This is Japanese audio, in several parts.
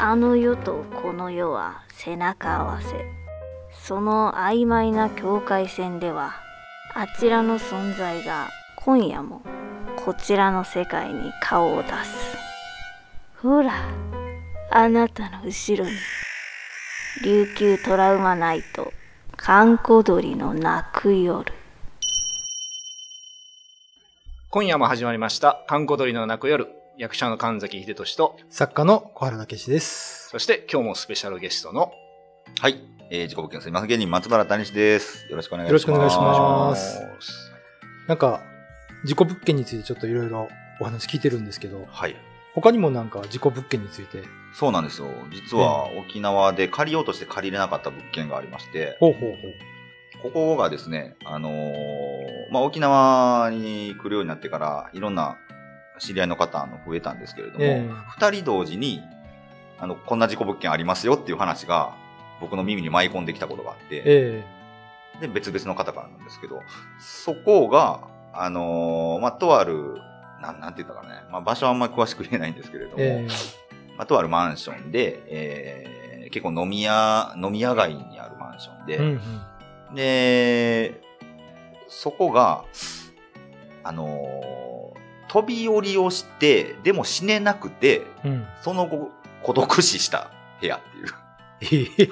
あの世とこの世は背中合わせ。その曖昧な境界線ではあちらの存在が今夜もこちらの世界に顔を出す。ほらあなたの後ろに琉球トラウマナイト閑古鳥の泣く夜。今夜も始まりました、観光鳥の泣く夜、役者の神崎秀俊と、作家の小原武史です。そして今日もスペシャルゲストの、はい。えー、自己物件すいません。芸人松原谷志です。よろしくお願いします。よろしくお願いしますお願いしますなんか、事故物件についてちょっといろいろお話聞いてるんですけど、はい。他にもなんか事故物件について、そうなんですよ。実は沖縄で借りようとして借りれなかった物件がありまして、ほうほうほう。ここがですね、あのーまあ、沖縄に来るようになってから、いろんな知り合いの方の増えたんですけれども、え二、人同時に、あの、こんな事故物件ありますよっていう話が、僕の耳に舞い込んできたことがあって、ええ。で、別々の方からなんですけど、そこが、あのーまあ、とある、なん、なんて言ったかね、まあ、場所はあんまり詳しく言えないんですけれども、えまあ、とあるマンションで、えー結構飲み屋、飲み屋街にあるマンションで、えうんうん。で、そこが、あのー飛び降りをして、でも死ねなくて、うん。その後、孤独死した部屋っていう。ええ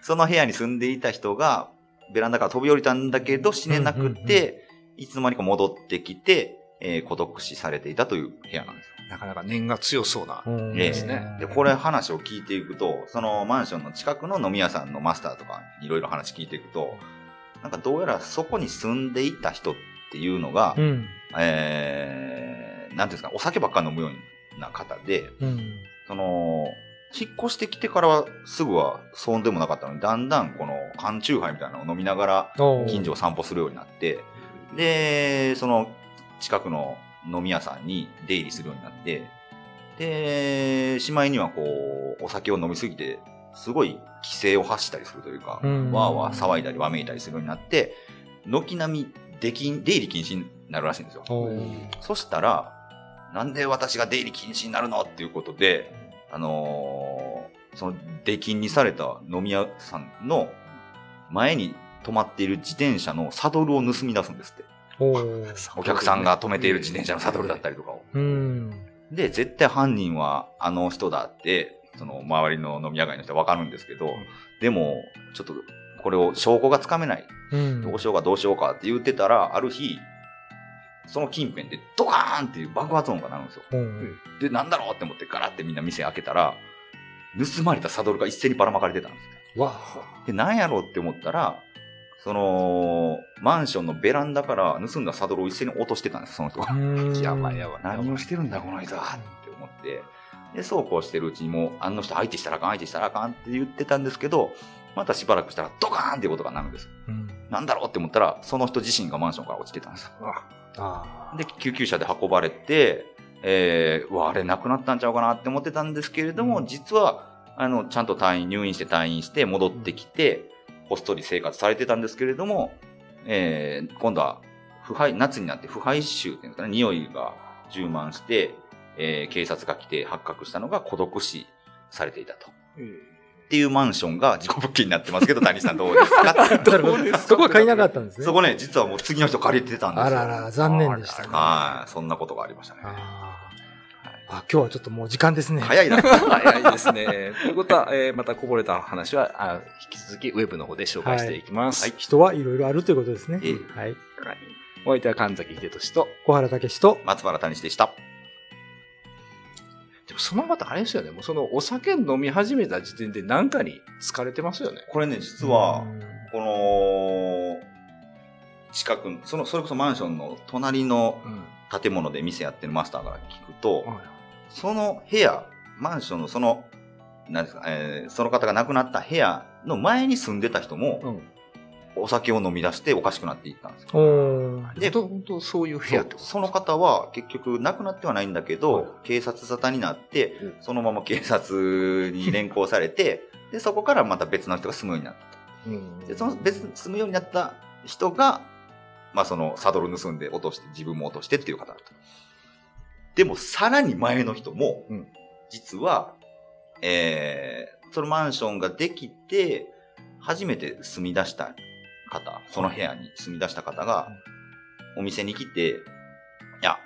その部屋に住んでいた人が、ベランダから飛び降りたんだけど死ねなくて、いつの間にか戻ってきて、えー孤独死されていたという部屋なんですよ。なかなか念が強そうな。ですねで、これ話を聞いていくと、そのマンションの近くの飲み屋さんのマスターとかいろいろ話聞いていくと、なんかどうやらそこに住んでいた人っていうのが、うん。えー、なんていうんですか、お酒ばっか飲むような方で、うん。その、引っ越してきてからはすぐはそうでもなかったのに、だんだんこの缶チューハイみたいなのを飲みながら近所を散歩するようになって、で、その近くの飲み屋さんに出入りするようになって、で、しまいにはこう、お酒を飲みすぎて、すごい規制を発したりするというか、うんわーわー騒いだりわめいたりするようになって、軒並み出入り禁止になるらしいんですよ。そしたら、なんで私が出入り禁止になるのっていうことで、あのーその出禁にされた飲み屋さんの前に止まっている自転車のサドルを盗み出すんですって。お客さんが止めている自転車のサドルだったりとかを。うん。で、絶対犯人はあの人だって、その周りの飲み屋街の人はわかるんですけど、でも、ちょっとこれを証拠がつかめない。うん。どうしようかどうしようかって言ってたら、ある日、その近辺でドカーンっていう爆発音が鳴るんですよ。うん。で、なんだろうって思ってガラってみんな店開けたら、盗まれたサドルが一斉にばらまかれてたんですよ。わで、なんやろうって思ったら、その、マンションのベランダから盗んだサドルを一斉に落としてたんです、その人が。うん。やばいやばい。何をしてるんだ、この人はって思って。で、そうこうしてるうちにもう、あの人相手したらあかん、相手したらあかんって言ってたんですけど、またしばらくしたらドカーンっていうことがなるんです。うん。なんだろうって思ったら、その人自身がマンションから落ちてたんです。あで、救急車で運ばれて、えー、あれ亡くなったんちゃうかなって思ってたんですけれども、実は、あの、ちゃんと退院、入院して退院して戻ってきて、ほっそり生活されてたんですけれども、えー、今度は、腐敗、夏になって腐敗臭っていうんですかね、匂いが充満して、えー、警察が来て発覚したのが孤独死されていたと。っていうマンションが自己物件になってますけど、谷さんどうですか？あ。なるほど。そこは買いなかったんですね。そこね、実はもう次の人借りてたんですよ。あらら、残念でしたね。はい、そんなことがありましたね。あ今日はちょっともう時間ですね。早いな。早いですね。ということは、えーまたこぼれた話は、あ引き続きウェブの方で紹介していきます。はい人はいろいろあるということですね。ええはい。はいお相手は神崎秀俊と、小原武史と、松原谷志でした。でもその方あれですよね、もうそのお酒飲み始めた時点で何かに疲れてますよね。これね、実はう、んこの、近く、その、それこそマンションの隣のうん。建物で店やってるマスターから聞くと、はいその部屋、マンションのその、なんですか、えーその方が亡くなった部屋の前に住んでた人も、うん。お酒を飲み出しておかしくなっていったんですよ。で本当そういう部そ屋ってその方は結局亡くなってはないんだけど、はい警察沙汰になって、うんそのまま警察に連行されて、で、そこからまた別の人が住むようになったと。うんで、その別に住むようになった人が、まあそのサドル盗んで落として、自分も落としてっていう方だった。でもさらに前の人も、うん実は、えー、そのマンションができて、初めて住み出した方、その部屋に住み出した方が、お店に来て、いや、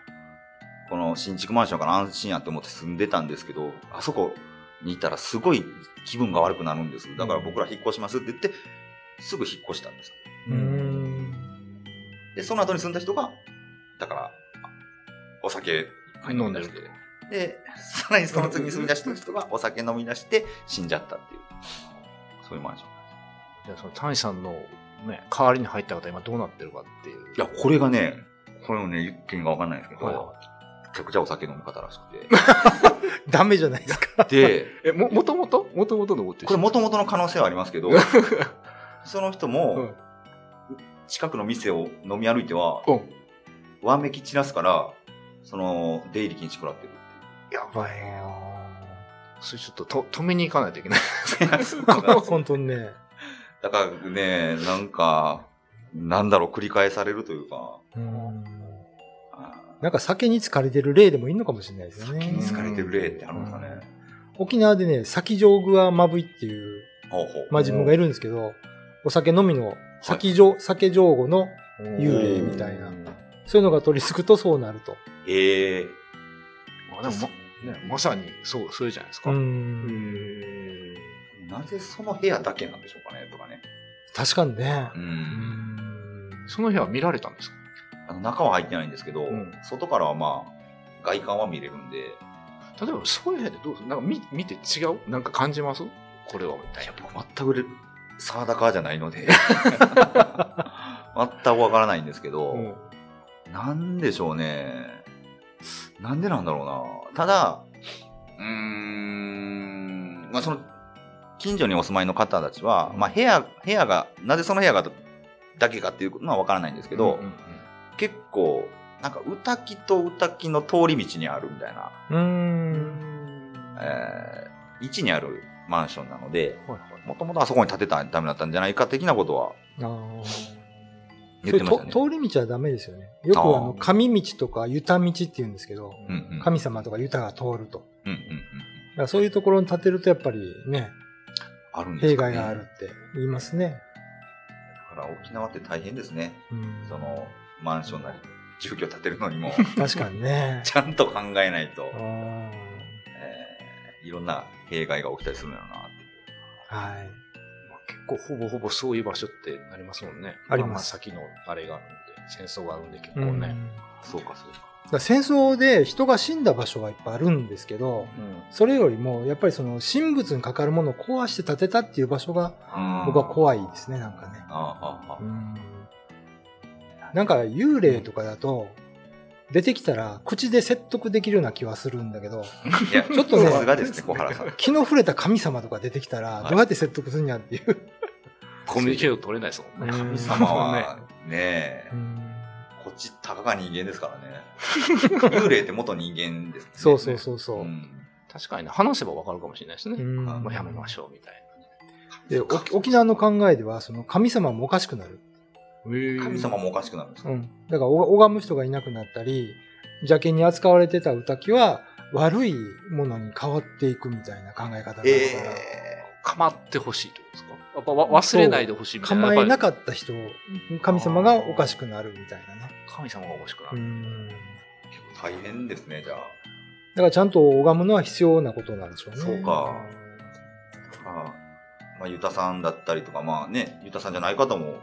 この新築マンションから安心やと思って住んでたんですけど、あそこにいたらすごい気分が悪くなるんです。だから僕ら引っ越しますって言って、すぐ引っ越したんです。で、その後に住んだ人が、だから、お酒飲んでるで、さらにその次に住み出した人がお酒飲み出して死んじゃったっていう、そういうマンション。じゃあその谷さんのね、代わりに入った方今どうなってるかっていう。いや、これがね、これもね、言っていいのかわかんないんですけど、はいめちゃくちゃお酒飲む方らしくて。ダメじゃないですか。で、え、も、もともともともとのこれ元々の可能性はありますけど、その人うもん、近くの店を飲み歩いては、うん。わめき散らすから、その、出入り禁止食らってる。やばいよ。それちょっとと止めに行かないといけない。本当にね。だからね、なんか、なんだろう、繰り返されるというか、うんあなんか酒に疲れてる例でもいいのかもしれないですよね。ー気に疲れてる例ってあるんですかね。沖縄でね、先上具はまぶいっていうほうほう。魔人がいるんですけど、お酒飲みの先上、酒上後の幽霊みたいなそういうのが取り付くとそうなると。ええまあでもま、ね、まさにそう、そうじゃないですか。うへん。ーなぜその部屋だけなんでしょうかね、とかね。確かにねう。。うんん。その部屋見られたんですか？あの中は入ってないんですけど、うん外からはまあ、外観は見れるんで、例えばそういう部屋でどうする？なんか見見て違う？なんか感じます？これはみたいいや全く沢高じゃないので、全くわからないんですけど、うんなんでしょうね。なんでなんだろうな。ただ、うーん、まあその、近所にお住まいの方たちは、まあ部屋、部屋が、なぜその部屋がだけかっていうのはわからないんですけど、うんうん結構、なんか、歌木と歌木の通り道にあるみたいな、うん。えー位置にあるマンションなので、もともとあそこに建てたらダメだったんじゃないか的なことは言ってましたね。通り道はダメですよね。よくあの、神道とか、ユタ道って言うんですけど、うんうん。神様とかユタが通ると。うんうんうん。だからそういうところに建てるとやっぱりね、あるんです弊かね害があるって言いますね。だから沖縄って大変ですね。うんその、マンションなり、住居建てるのにも、確かにね。ちゃんと考えないと、えーいろんな弊害が起きたりするんだろうなって。はい。まあ結構ほぼほぼそういう場所ってなりますもんね。ありますあ先のあれがあるんで、戦争があるんで結構うんね。そうか、そうか。戦争で人が死んだ場所はいっぱいあるんですけど、それよりもやっぱりその神仏にかかるものを壊して建てたっていう場所が僕は怖いですね、なんかね。なんか幽霊とかだと、出てきたら口で説得できるような気はするんだけど、いや、ちょっとねさすがですね、小原さん。気の触れた神様とか出てきたら、はいどうやって説得するんやっていう。コミュニケーション取れないですもんね。うん。神様は、ね。え、うん。こっちたかが人間ですからね。幽霊って元人間ですね。そうそうそうそう。ん確かにね、話せばわかるかもしれないですね。うんもうやめましょうみたいで、お沖縄の考えでは、その神様もおかしくなる。な。神様もおかしくなるんですか、うん。だから、お拝む人がいなくなったり、邪険に扱われてた歌木は、悪いものに変わっていくみたいな考え方があるから、え構ってほしいってことですか？やっぱわ忘れないでほしいみたいな。構えなかった人、神様がおかしくなるみたいなね。り神様が欲しくなうる。大変ですね、じゃあ。だからちゃんと拝むのは必要なことなんでしょうね。そうか。あまあ、ユタさんだったりとか、まあね、ユタさんじゃない方も、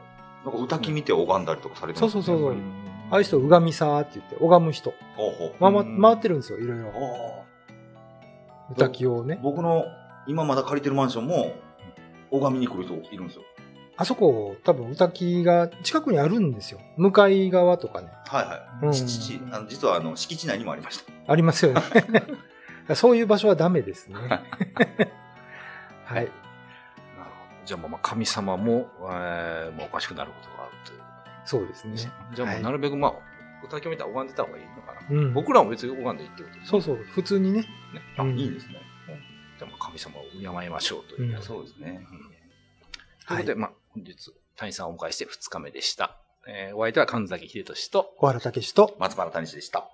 なんか歌き見て拝んだりとかされてますそうそうそうそうああいう人、拝みさーって言って、拝む人。ほうほう。回回ってるんですよ、いろいろ。あ歌木をねあ。僕の今まだ借りてるマンションも、拝みに来る人いるんですよ。あそこ、多分歌木が近くにあるんですよ。向かい側とかね。はいはい。うん敷地、あの実はあの敷地内にもありました。ありますよね。そういう場所はダメですね。はい。なるほど。じゃあもうまあ神様も、えーもうおかしくなることがあるという。そうですね。じゃあもうなるべくまあ、歌きを見たら拝んでた方がいいのかな。うん。僕らも別に拝んでいいってことですねそうそう、普通にね。ねあ、うんいいですね。神様を敬いましょうという。うんそうですね。ということで、まあ、本日、谷さんをお迎えして2日目でした。えーお相手は神崎秀俊と、小原武史と、松原谷氏でした。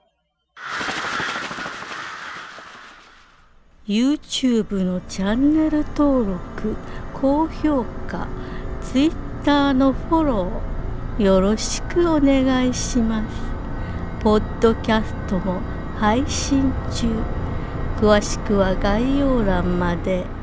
YouTube のチャンネル登録高評価 Twitter のフォローよろしくお願いしますポッドキャストも配信中詳しくは概要欄まで。